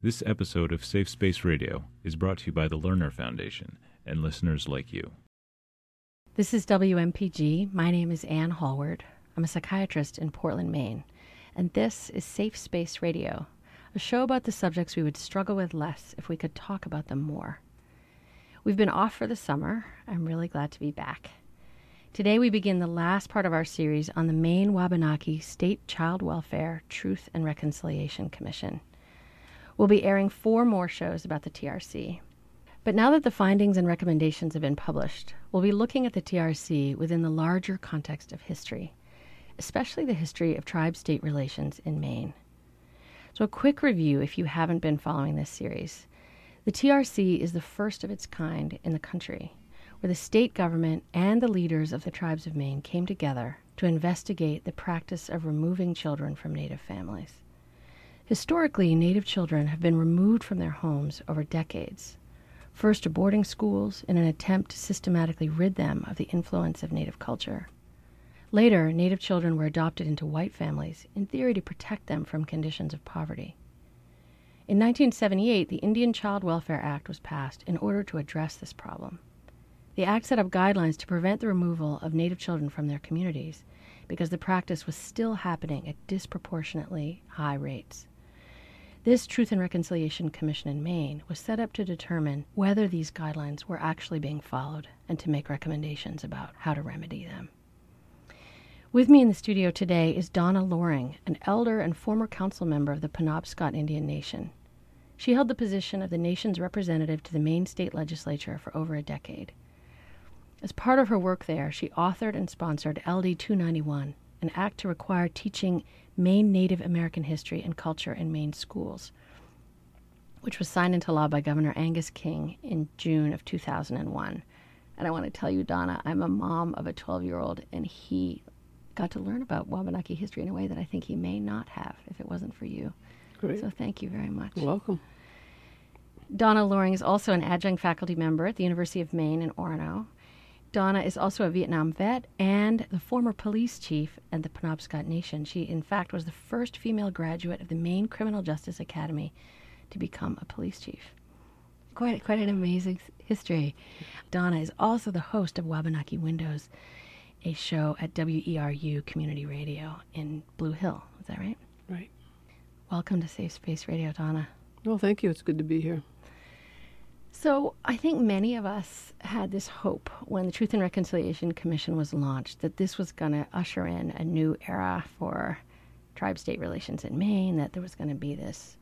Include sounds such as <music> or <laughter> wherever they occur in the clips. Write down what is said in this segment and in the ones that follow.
This episode of Safe Space Radio is brought to you by the Lerner Foundation and listeners like you. This is WMPG. My name is Anne Hallward. I'm a psychiatrist in Portland, Maine. And this is Safe Space Radio, a show about the subjects we would struggle with less if we could talk about them more. We've been off for the summer. I'm really glad to be back. Today we begin the last part of our series on the Maine Wabanaki State Child Welfare Truth and Reconciliation Commission. We'll be airing four more shows about the TRC. But now that the findings and recommendations have been published, we'll be looking at the TRC within the larger context of history, especially the history of tribe state relations in Maine. So, a quick review if you haven't been following this series. The TRC is the first of its kind in the country, where the state government and the leaders of the tribes of Maine came together to investigate the practice of removing children from Native families. Historically, Native children have been removed from their homes over decades first to boarding schools in an attempt to systematically rid them of the influence of Native culture. Later, Native children were adopted into white families, in theory to protect them from conditions of poverty. In 1978, the Indian Child Welfare Act was passed in order to address this problem. The act set up guidelines to prevent the removal of Native children from their communities because the practice was still happening at disproportionately high rates. This Truth and Reconciliation Commission in Maine was set up to determine whether these guidelines were actually being followed and to make recommendations about how to remedy them. With me in the studio today is Donna Loring, an elder and former council member of the Penobscot Indian Nation. She held the position of the nation's representative to the Maine state legislature for over a decade. As part of her work there, she authored and sponsored LD 291, an act to require teaching Maine Native American history and culture in Maine schools, which was signed into law by Governor Angus King in June of 2001. And I want to tell you, Donna, I'm a mom of a 12 year old, and he got to learn about Wabanaki history in a way that I think he may not have if it wasn't for you. Great. So thank you very much. You're welcome. Donna Loring is also an adjunct faculty member at the University of Maine in Orono. Donna is also a Vietnam vet and the former police chief at the Penobscot Nation. She, in fact, was the first female graduate of the Maine Criminal Justice Academy to become a police chief. Quite, quite an amazing history. Donna is also the host of Wabanaki Windows, a show at WERU Community Radio in Blue Hill. Is that right? Right. Welcome to Safe Space Radio, Donna. Well, thank you. It's good to be here. So, I think many of us had this hope when the Truth and Reconciliation Commission was launched that this was going to usher in a new era for tribe state relations in Maine, that there was going to be this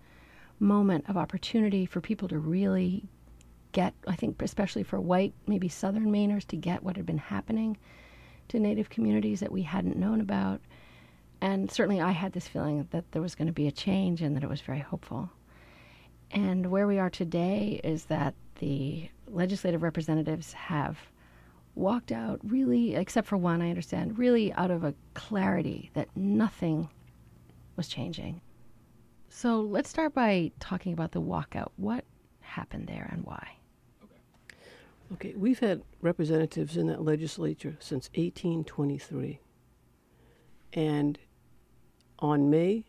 moment of opportunity for people to really get, I think, especially for white, maybe southern Mainers, to get what had been happening to Native communities that we hadn't known about. And certainly I had this feeling that there was going to be a change and that it was very hopeful. And where we are today is that the legislative representatives have walked out really, except for one, I understand, really out of a clarity that nothing was changing. So let's start by talking about the walkout. What happened there and why? Okay, we've had representatives in that legislature since 1823. And on May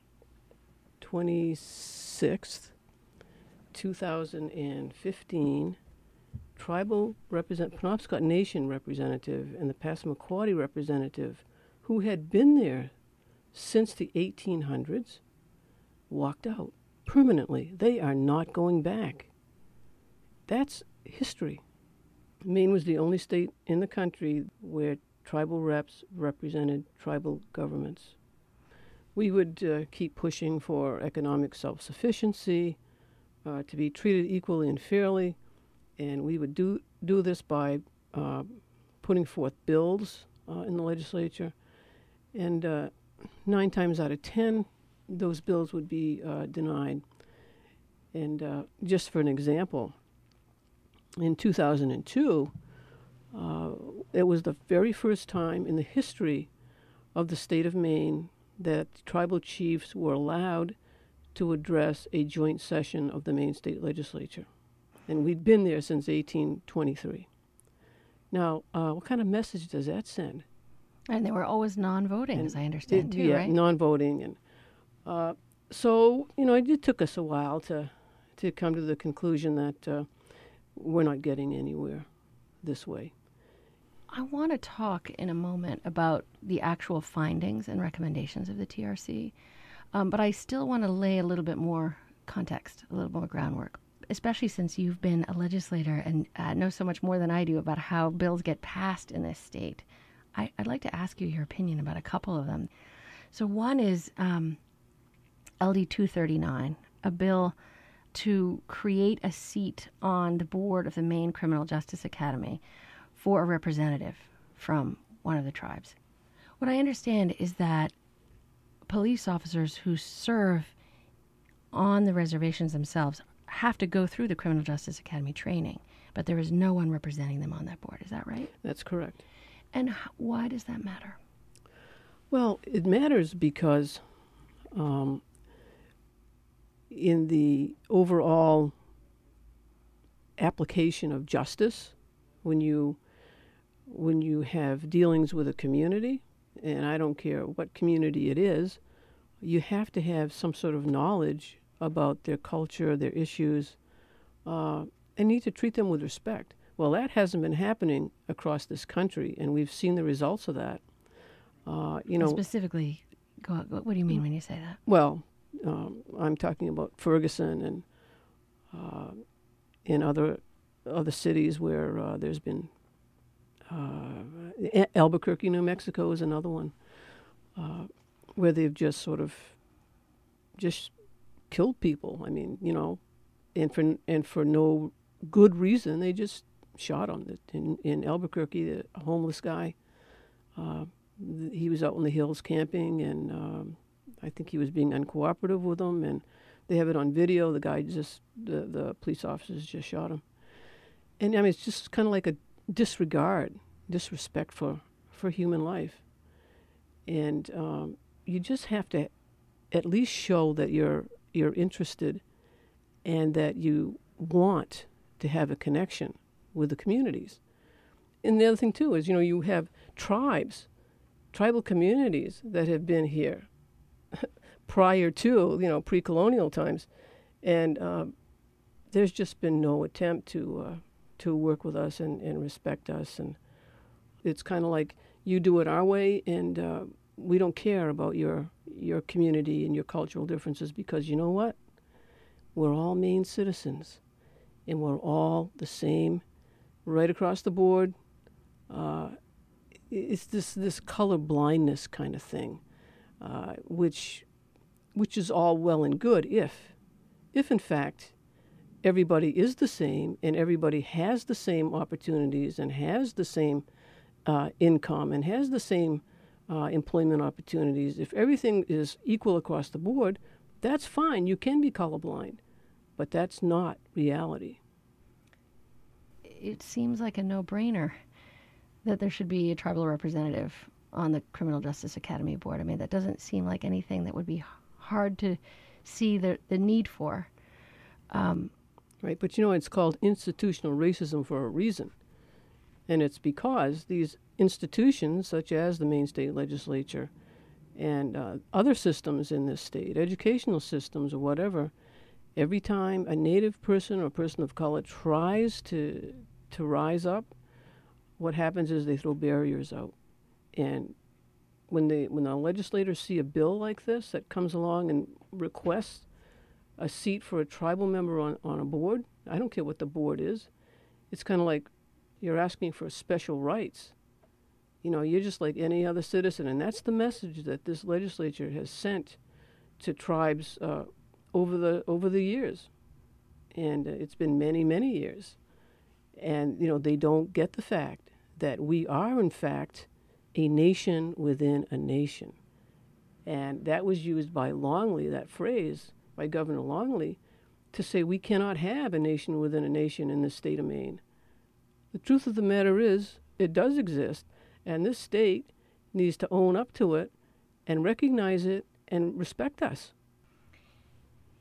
26th, 2015, tribal represent Penobscot Nation representative and the Passamaquoddy representative, who had been there since the 1800s, walked out permanently. They are not going back. That's history. Maine was the only state in the country where tribal reps represented tribal governments. We would uh, keep pushing for economic self sufficiency, uh, to be treated equally and fairly, and we would do, do this by uh, putting forth bills uh, in the legislature. And uh, nine times out of ten, those bills would be uh, denied. And just for an example, in 2002, uh, it was the very first time in the history of the state of Maine that tribal chiefs were allowed to address a joint session of the Maine state legislature. And we'd been there since 1823. Now, uh, what kind of message does that send? And they were always non-voting, And as I understand, it- too, yeah, right? non-voting, and uh, so you know, it, it took us a while to to come to the conclusion that uh, we're not getting anywhere this way. I want to talk in a moment about the actual findings and recommendations of the TRC, um, but I still want to lay a little bit more context, a little more groundwork, especially since you've been a legislator and uh, know so much more than I do about how bills get passed in this state. I, would like to ask you your opinion about a couple of them. So, one is um, LD 239, a bill to create a seat on the board of the Maine Criminal Justice Academy for a representative from one of the tribes. What I understand is that police officers who serve on the reservations themselves have to go through the Criminal Justice Academy training, but there is no one representing them on that board. Is that right? That's correct. And why does that matter? Well, it matters because um, in the overall application of justice, when you when you have dealings with a community, and I don't care what community it is, you have to have some sort of knowledge about their culture, their issues, uh, and need to treat them with respect. Well, that hasn't been happening across this country, and we've seen the results of that. Uh, you know, specifically, what do you mean when you say that? Well, um, I'm talking about Ferguson and uh, in other other cities where uh, there's been uh, Albuquerque, New Mexico is another one uh, where they've just sort of just killed people. I mean, you know, and for and for no good reason, they just shot him. In, in Albuquerque, the homeless guy, uh, he was out in the hills camping, and um, I think he was being uncooperative with them. And they have it on video. The guy just, the, the police officers just shot him. And I mean, it's just kind of like a disregard, disrespect for, for human life. And um, you just have to at least show that you're you're interested and that you want to have a connection with the communities. And the other thing too is, you know, you have tribes, tribal communities that have been here <laughs> prior to, you know, pre-colonial times, and uh, there's just been no attempt to uh, to work with us and, and respect us, and it's kind of like you do it our way, and uh, we don't care about your your community and your cultural differences because you know what, we're all Maine citizens, and we're all the same right across the board. Uh, it's this this color blindness kind of thing, uh, which which is all well and good if if in fact everybody is the same and everybody has the same opportunities and has the same uh, income and has the same uh, employment opportunities. If everything is equal across the board, that's fine. You can be colorblind, but that's not reality it seems like a no brainer that there should be a tribal representative on the Criminal Justice Academy board. I mean, that doesn't seem like anything that would be hard to see the, the need for. Um, right, but you know, it's called institutional racism for a reason. And it's because these institutions, such as the Maine State Legislature and uh, other systems in this state, educational systems or whatever, every time a native person or person of color tries to to rise up, what happens is they throw barriers out. And when they when the legislators see a bill like this that comes along and requests a seat for a tribal member on, on a board, I don't care what the board is. It's kind of like you're asking for special rights. You know, you're just like any other citizen, and that's the message that this legislature has sent to tribes uh, over the over the years, and uh, it's been many many years, and you know they don't get the fact that we are in fact a nation within a nation, and that was used by Longley that phrase by Governor Longley to say we cannot have a nation within a nation in the state of Maine. The truth of the matter is it does exist, and this state needs to own up to it and recognize it and respect us.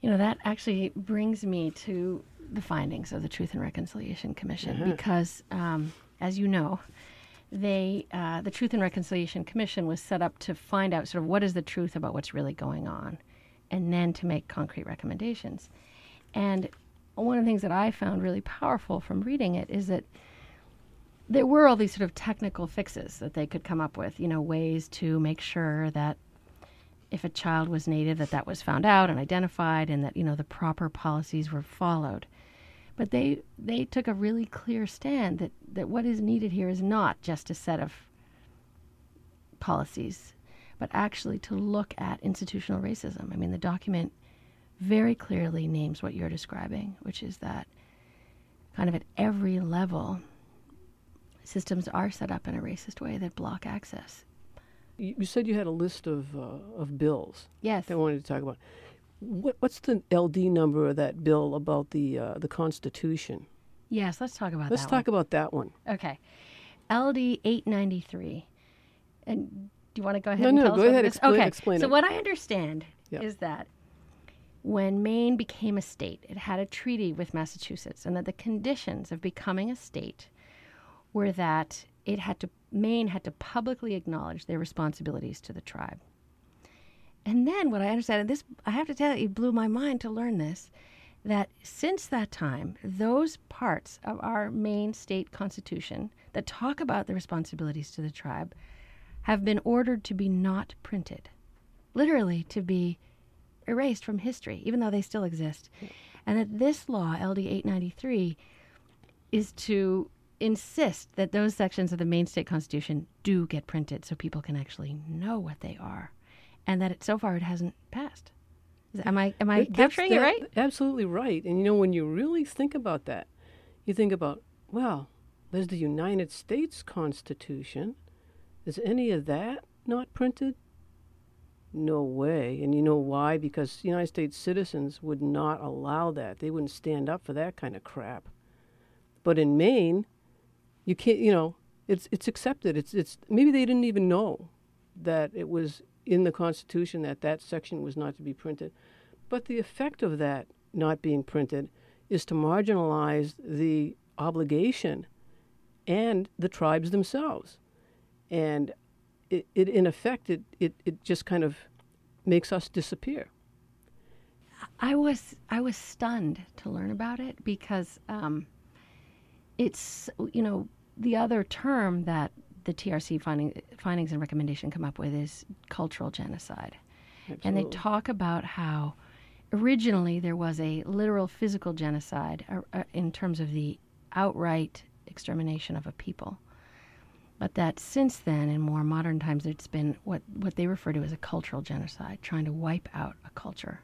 You know, that actually brings me to the findings of the Truth and Reconciliation Commission mm-hmm. because, um, as you know, they uh, the Truth and Reconciliation Commission was set up to find out sort of what is the truth about what's really going on, and then to make concrete recommendations. And one of the things that I found really powerful from reading it is that there were all these sort of technical fixes that they could come up with, you know, ways to make sure that if a child was native that that was found out and identified and that, you know, the proper policies were followed. But they they took a really clear stand that, that what is needed here is not just a set of policies, but actually to look at institutional racism. I mean, the document very clearly names what you're describing, which is that kind of at every level, systems are set up in a racist way that block access. You said you had a list of uh, of bills Yes. that I wanted to talk about. What, what's the LD number of that bill about the uh, the Constitution? Yes, let's talk about Let's that talk about that one. one. Okay. LD 893. And do you want to go ahead No, and no, tell us go what ahead, explain- okay. explain so it. what I understand Yeah. is that when Maine became a state, it had a treaty with Massachusetts, and that the conditions of becoming a state were that it had to Maine had to publicly acknowledge their responsibilities to the tribe. And then what I understand, and this I have to tell you, it blew my mind to learn this, that since that time, those parts of our Maine state constitution that talk about the responsibilities to the tribe have been ordered to be not printed, literally to be erased from history, even though they still exist. And that this law, LD 893, is to insist that those sections of the Maine state constitution do get printed so people can actually know what they are. And that it, so far it hasn't passed. Am I am I capturing it right? Absolutely right. And you know, when you really think about that, you think about, well, there's the United States Constitution. Is any of that not printed? No way. And you know why? Because United States citizens would not allow that. They wouldn't stand up for that kind of crap. But in Maine, you can't, you know, it's it's accepted. It's it's maybe they didn't even know that it was in the Constitution that that section was not to be printed. But the effect of that not being printed is to marginalize the obligation and the tribes themselves. And it, it in effect, it, it, it just kind of makes us disappear. I was I was stunned to learn about it because um, it's you know the other term that the TRC finding, findings and recommendation come up with is cultural genocide, and they talk about how originally there was a literal physical genocide uh, uh, in terms of the outright extermination of a people. But that since then, in more modern times, it's been what, what they refer to as a cultural genocide, trying to wipe out a culture.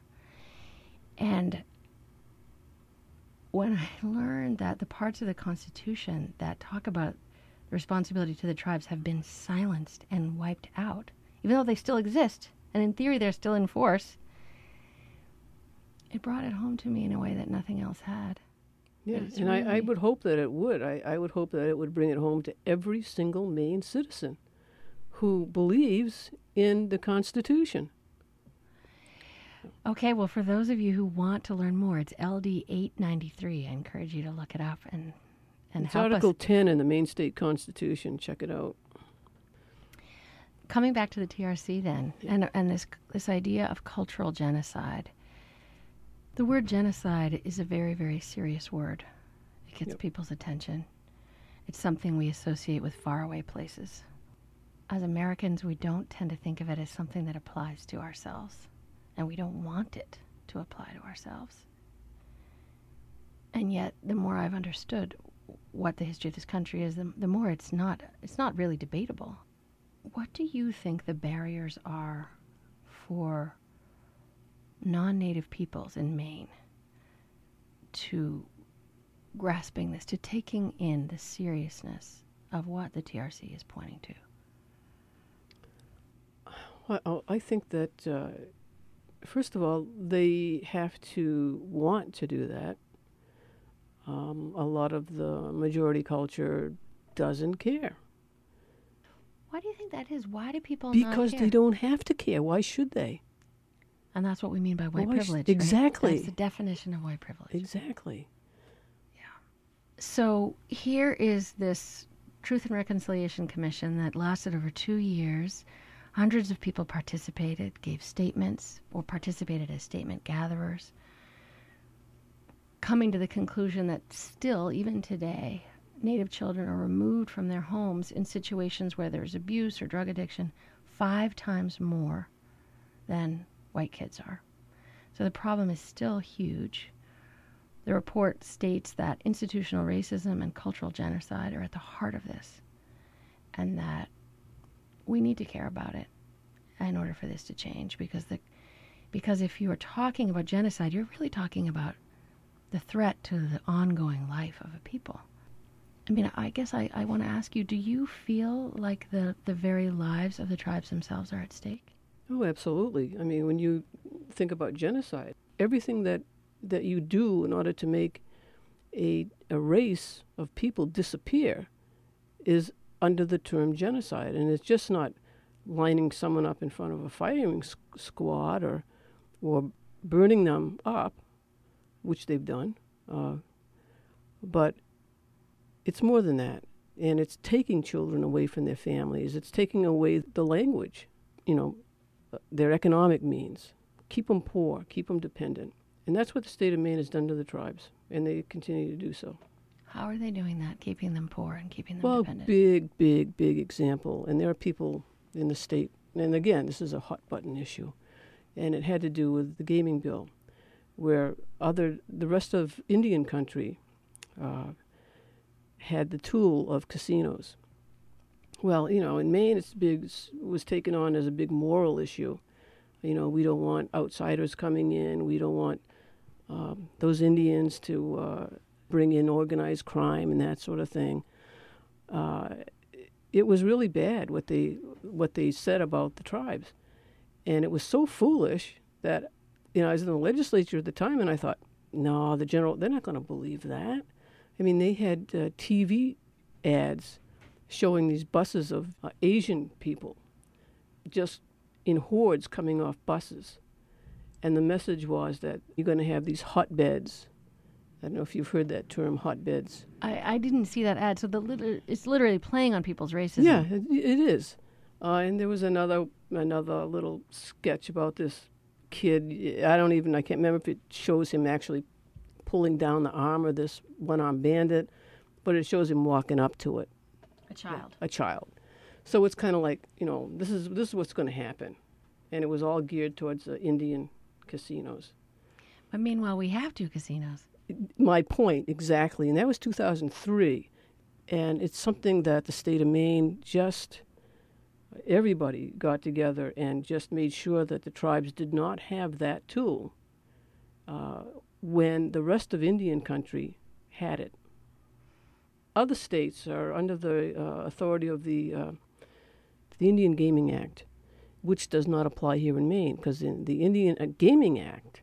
And when I <laughs> learned that the parts of the Constitution that talk about responsibility to the tribes have been silenced and wiped out, even though they still exist, and in theory they're still in force, it brought it home to me in a way that nothing else had. Yeah, It's and I, I would hope that it would. I, I would hope that it would bring it home to every single Maine citizen who believes in the Constitution. Okay, well, for those of you who want to learn more, it's LD 893. I encourage you to look it up and, and it's help Article us. 10 in the Maine State Constitution. Check it out. Coming back to the TRC then, and, and this, this idea of cultural genocide. The word genocide is a very, very serious word. It gets Yep. people's attention. It's something we associate with faraway places. As Americans, we don't tend to think of it as something that applies to ourselves, and we don't want it to apply to ourselves. And yet, the more I've understood what the history of this country is, the, the more it's not it's not really debatable. What do you think the barriers are for non-native peoples in Maine to grasping this, to taking in the seriousness of what the TRC is pointing to? Well, oh, I think that, uh, first of all, they have to want to do that. Um, a lot of the majority culture doesn't care Why do you think that is? Why do people because they don't have to care. Why should they? And that's what we mean by white sh- privilege. right? exactly. That's the definition of white privilege. Exactly. Yeah. So here is this Truth and Reconciliation Commission that lasted over two years. Hundreds of people participated, gave statements, or participated as statement gatherers. coming to the conclusion that still, even today, Native children are removed from their homes in situations where there's abuse or drug addiction five times more than white kids are. So the problem is still huge. The report states that institutional racism and cultural genocide are at the heart of this, and that we need to care about it in order for this to change. Because the because if you are talking about genocide, you're really talking about the threat to the ongoing life of a people. I mean, I guess I, I want to ask you: Do you feel like the the very lives of the tribes themselves are at stake? Oh, absolutely. I mean, when you think about genocide, everything that that you do in order to make a, a race of people disappear is under the term genocide. And it's just not lining someone up in front of a firing squad or, or burning them up, which they've done. Uh, but it's more than that. And it's taking children away from their families. It's taking away the language, you know, their economic means. Keep them poor, keep them dependent. And that's what the state of Maine has done to the tribes, and they continue to do so. How are they doing that, keeping them poor and keeping them well, dependent? big, big, big example. And there are people in the state, and again, this is a hot button issue, and it had to do with the gaming bill, where other the rest of Indian country uh, had the tool of casinos. Well, you know, in Maine, it's big was taken on as a big moral issue. You know, we don't want outsiders coming in. We don't want um, those Indians to uh, bring in organized crime and that sort of thing. Uh, it was really bad what they what they said about the tribes, and it was so foolish that you know I was in the legislature at the time, and I thought, no, the general they're not going to believe that. I mean, they had uh, TV ads showing these buses of uh, Asian people just in hordes coming off buses and the message was that you're going to have these hotbeds. I don't know if you've heard that term, hotbeds. I, I didn't see that ad. So the it's literally playing on people's racism. Yeah, it, it is. Uh, and there was another another little sketch about this kid. I don't even I can't remember if it shows him actually pulling down the arm of this one armed bandit, but it shows him walking up to it. A child. A child. So it's kind of like you know this is this is what's going to happen, and it was all geared towards the Indian casinos. But meanwhile, we have two casinos. My point, exactly. And that was 2003. And it's something that the state of Maine just, everybody got together and just made sure that the tribes did not have that tool uh, when the rest of Indian country had it. Other states are under the uh, authority of the, uh, the Indian Gaming Act which does not apply here in Maine because the Indian uh, Gaming Act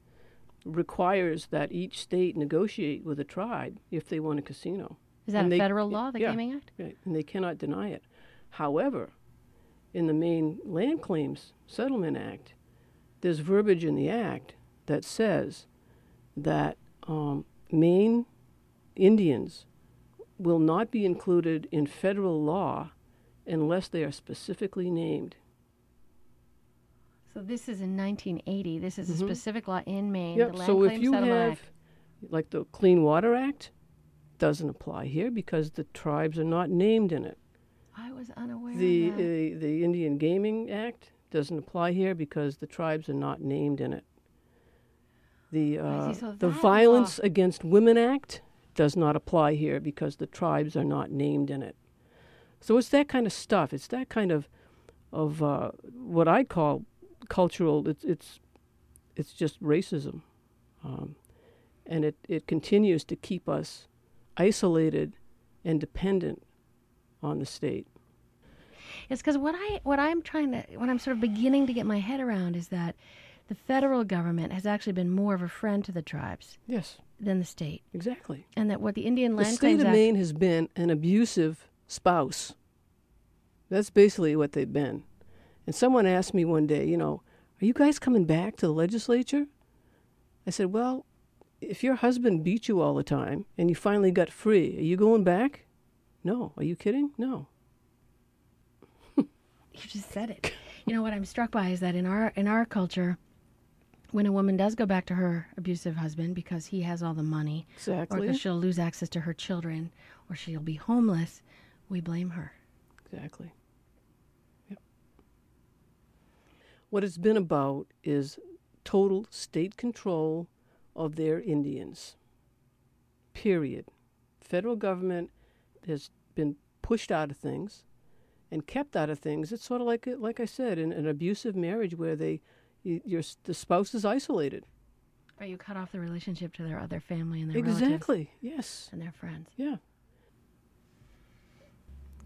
requires that each state negotiate with a tribe if they want a casino. Is that and a they, federal law, the yeah, Gaming Act? Right, and they cannot deny it. However, in the Maine Land Claims Settlement Act, there's verbiage in the act that says that um, Maine Indians will not be included in federal law unless they are specifically named. So this is in 1980. This is Mhm. a specific law in Maine. Yep. The Land So if you have, Act. like the Clean Water Act, doesn't apply here because the tribes are not named in it. I was unaware The of that. uh, the Indian Gaming Act doesn't apply here because the tribes are not named in it. The uh. So the Violence Against Women Act does not apply here because the tribes are not named in it. So it's that kind of stuff. It's that kind of of uh, what I call cultural. It's it's it's just racism, um, and it it continues to keep us isolated and dependent on the state. It's because what I what I'm trying to what I'm sort of beginning to get my head around is that the federal government has actually been more of a friend to the tribes Yes, than the state, exactly. and that what the Indian The Land state Claims of Act Maine has been an abusive spouse. That's basically what they've been. And someone asked me one day, you know, are you guys coming back to the legislature? I said, well, if your husband beat you all the time and you finally got free, are you going back? No. Are you kidding? No. <laughs> you just said it. You know what I'm struck by is that in our in our culture, when a woman does go back to her abusive husband because he has all the money, or Exactly. because she'll lose access to her children, or she'll be homeless, we blame her. Exactly. Yep. What it's been about is total state control of their Indians. Period. Federal government has been pushed out of things and kept out of things. It's sort of like like I said, in an abusive marriage where they your the spouse is isolated. Or you cut off the relationship to their other family and their Exactly. Yes. and their friends. Yeah.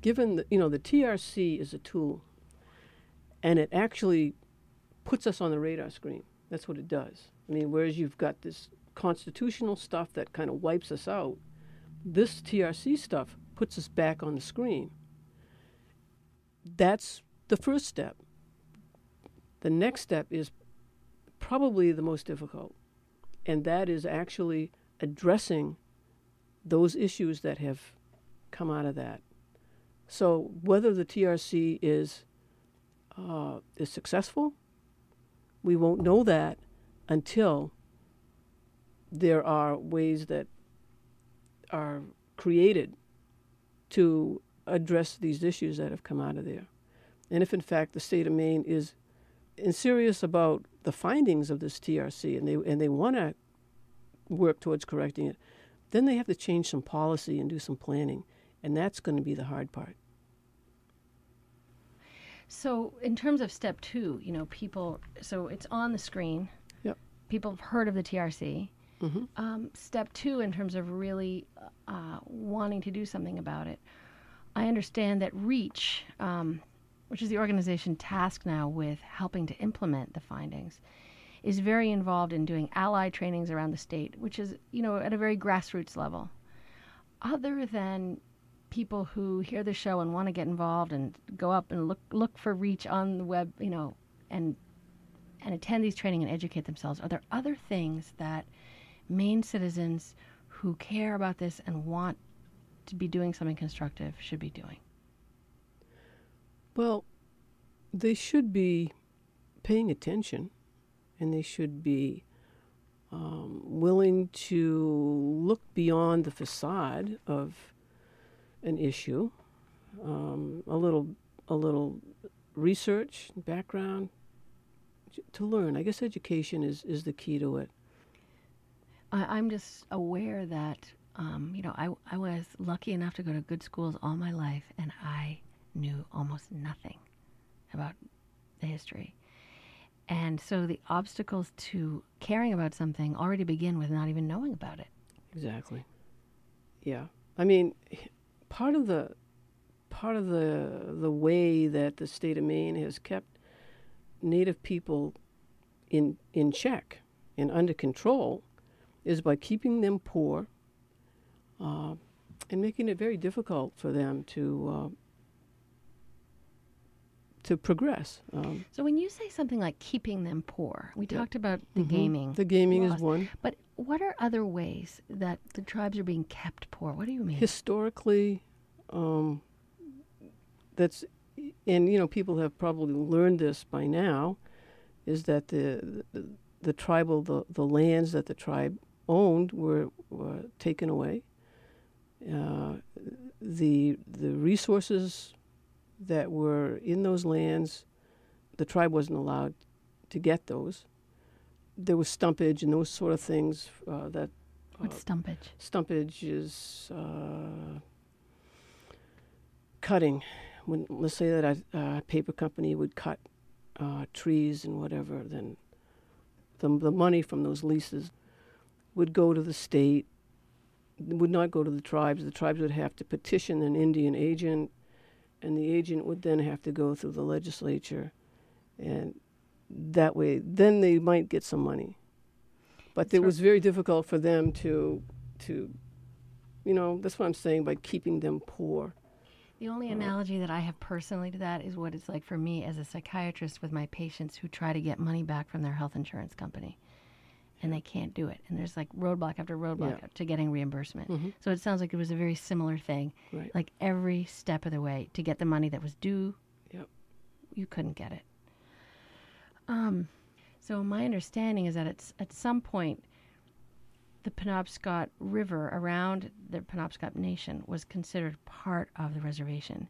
Given that, you know, the TRC is a tool and it actually puts us on the radar screen. That's what it does. I mean, whereas you've got this constitutional stuff that kind of wipes us out, this TRC stuff puts us back on the screen. That's the first step. The next step is probably the most difficult, and that is actually addressing those issues that have come out of that. So whether the TRC is uh, is successful, we won't know that until there are ways that are created to address these issues that have come out of there. And if in fact the state of Maine is in serious about the findings of this TRC and they and they want to work towards correcting it, then they have to change some policy and do some planning, and that's going to be the hard part. So, in terms of step two, you know, people, so it's on the screen. Yep. People have heard of the TRC. Mhm. Um, step two, in terms of really uh, wanting to do something about it, I understand that REACH, um, which is the organization tasked now with helping to implement the findings, is very involved in doing ally trainings around the state, which is, you know, at a very grassroots level. Other than people who hear the show and want to get involved and go up and look look for REACH on the web, you know, and and attend these training and educate themselves. Are there other things that Maine citizens who care about this and want to be doing something constructive should be doing? Well, they should be paying attention, and they should be um, willing to look beyond the facade of an issue. Um, a little, a little research background to learn. I guess education is, is the key to it. I, I'm just aware that, um, you know, I, I was lucky enough to go to good schools all my life, and I knew almost nothing about the history. And so the obstacles to caring about something already begin with not even knowing about it. Exactly. Yeah. I mean, part of the part of the the way that the state of Maine has kept native people in in check and under control is by keeping them poor uh, and making it very difficult for them to uh, to progress. Um, So when you say something like keeping them poor, we Yeah. talked about the mhm. gaming. The gaming laws. is one. But what are other ways that the tribes are being kept poor? What do you mean? historically um, that's and you know people have probably learned this by now is that the the, the tribal the, the lands that the tribe owned were, were taken away uh, the the resources that were in those lands the tribe wasn't allowed to get those there was stumpage and those sort of things uh, that What's stumpage? stumpage is uh, cutting. When let's say that a, a paper company would cut uh, trees and whatever, then the the money from those leases would go to the state. Would not go to the tribes. The tribes would have to petition an Indian agent, and the agent would then have to go through the legislature, and that way, then they might get some money. But That's it right. was very difficult for them to to you know that's what i'm saying by keeping them poor The only uh, analogy that I have personally to that is what it's like for me as a psychiatrist with my patients who try to get money back from their health insurance company and they can't do it. And there's like roadblock after roadblock Yeah. to getting reimbursement. Mhm. So it sounds like it was a very similar thing. right Like every step of the way to get the money that was due, Yep. you couldn't get it. Um, So my understanding is that it's at some point the Penobscot River around the Penobscot Nation was considered part of the reservation,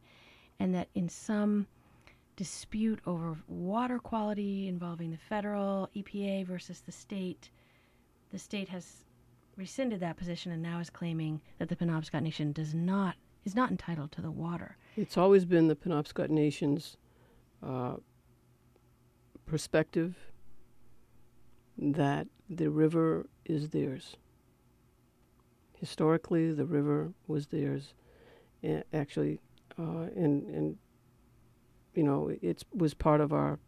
and that in some dispute over water quality involving the federal EPA versus the state, the state has rescinded that position and now is claiming that the Penobscot Nation does not is not entitled to the water. It's always been the Penobscot Nation's uh, perspective that the river is theirs. Historically, the river was theirs. actually, uh, and and you know, it was part of our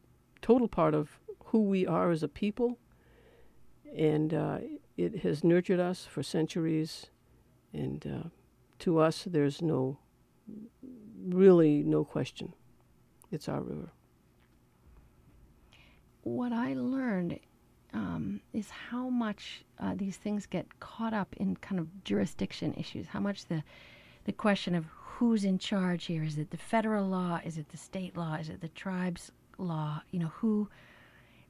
total part of who we are as a people, and uh, it has nurtured us for centuries. And uh, to us, there's no really no question. It's our river. What I learned um, is how much uh, these things get caught up in kind of jurisdiction issues. How much the the question of who's in charge here is it the federal law? Is it the state law? Is it the tribes law? You know who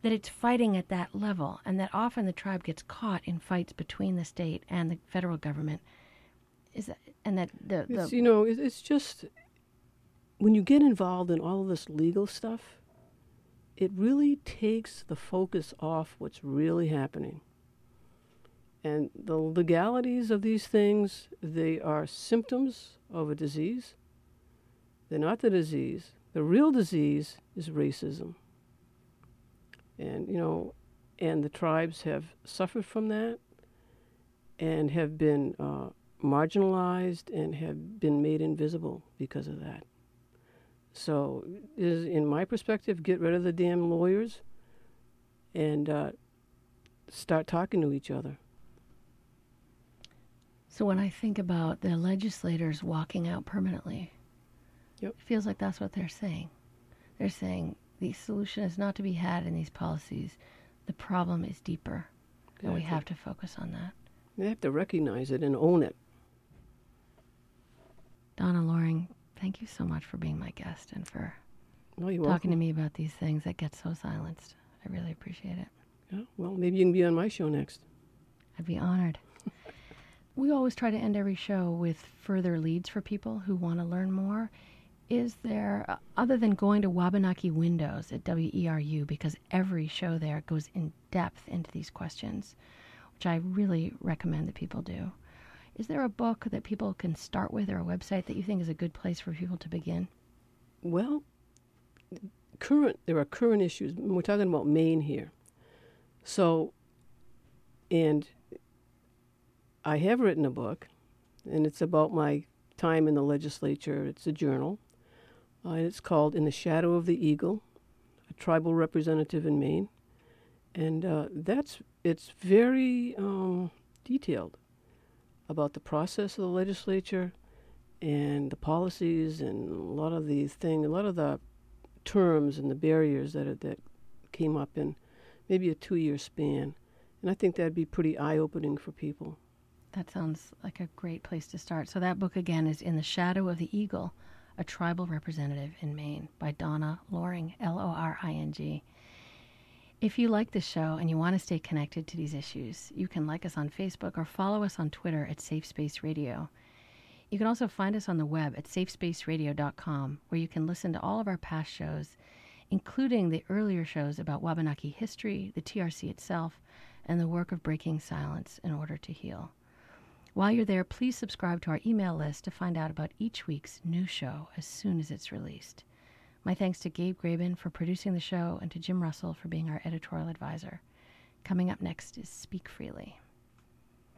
that it's fighting at that level, and that often the tribe gets caught in fights between the state and the federal government. Is that and that the, the you know it's just when you get involved in all of this legal stuff it really takes the focus off what's really happening. And the legalities of these things, they are symptoms of a disease. They're not the disease. The real disease is racism. And, you know, and the tribes have suffered from that and have been uh, marginalized and have been made invisible because of that. So, is in my perspective, get rid of the damn lawyers and uh, start talking to each other. So when I think about the legislators walking out permanently, yep. it feels like that's what they're saying. They're saying the solution is not to be had in these policies. The problem is deeper, and we have to focus on that. They have to recognize it and own it. Donna Loring, Thank you so much for being my guest and for talking welcome. to me about these things that get so silenced. I really appreciate it. Yeah, well, maybe you can be on my show next. I'd be honored. <laughs> we always try to end every show with further leads for people who want to learn more. Is there, uh, other than going to Wabanaki Windows at WERU, because every show there goes in depth into these questions, which I really recommend that people do, is there a book that people can start with or a website that you think is a good place for people to begin? Well, current there are current issues. We're talking about Maine here. So and I have written a book and it's about my time in the legislature. It's a journal. Uh, and it's called In the Shadow of the Eagle, a tribal representative in Maine. And uh, that's it's very um, detailed about the process of the legislature and the policies and a lot of these things, a lot of the terms and the barriers that are, that came up in maybe a two-year span, and I think that'd be pretty eye-opening for people. That sounds like a great place to start. So that book again is In the Shadow of the Eagle, a tribal representative in Maine by Donna Loring, L O R I N G. If you like this show and you want to stay connected to these issues, you can like us on Facebook or follow us on Twitter at Safe Space Radio. You can also find us on the web at safespaceradio.com, where you can listen to all of our past shows, including the earlier shows about Wabanaki history, the TRC itself, and the work of breaking silence in order to heal. While you're there, please subscribe to our email list to find out about each week's new show as soon as it's released. My thanks to Gabe Graben for producing the show and to Jim Russell for being our editorial advisor. Coming up next is Speak Freely.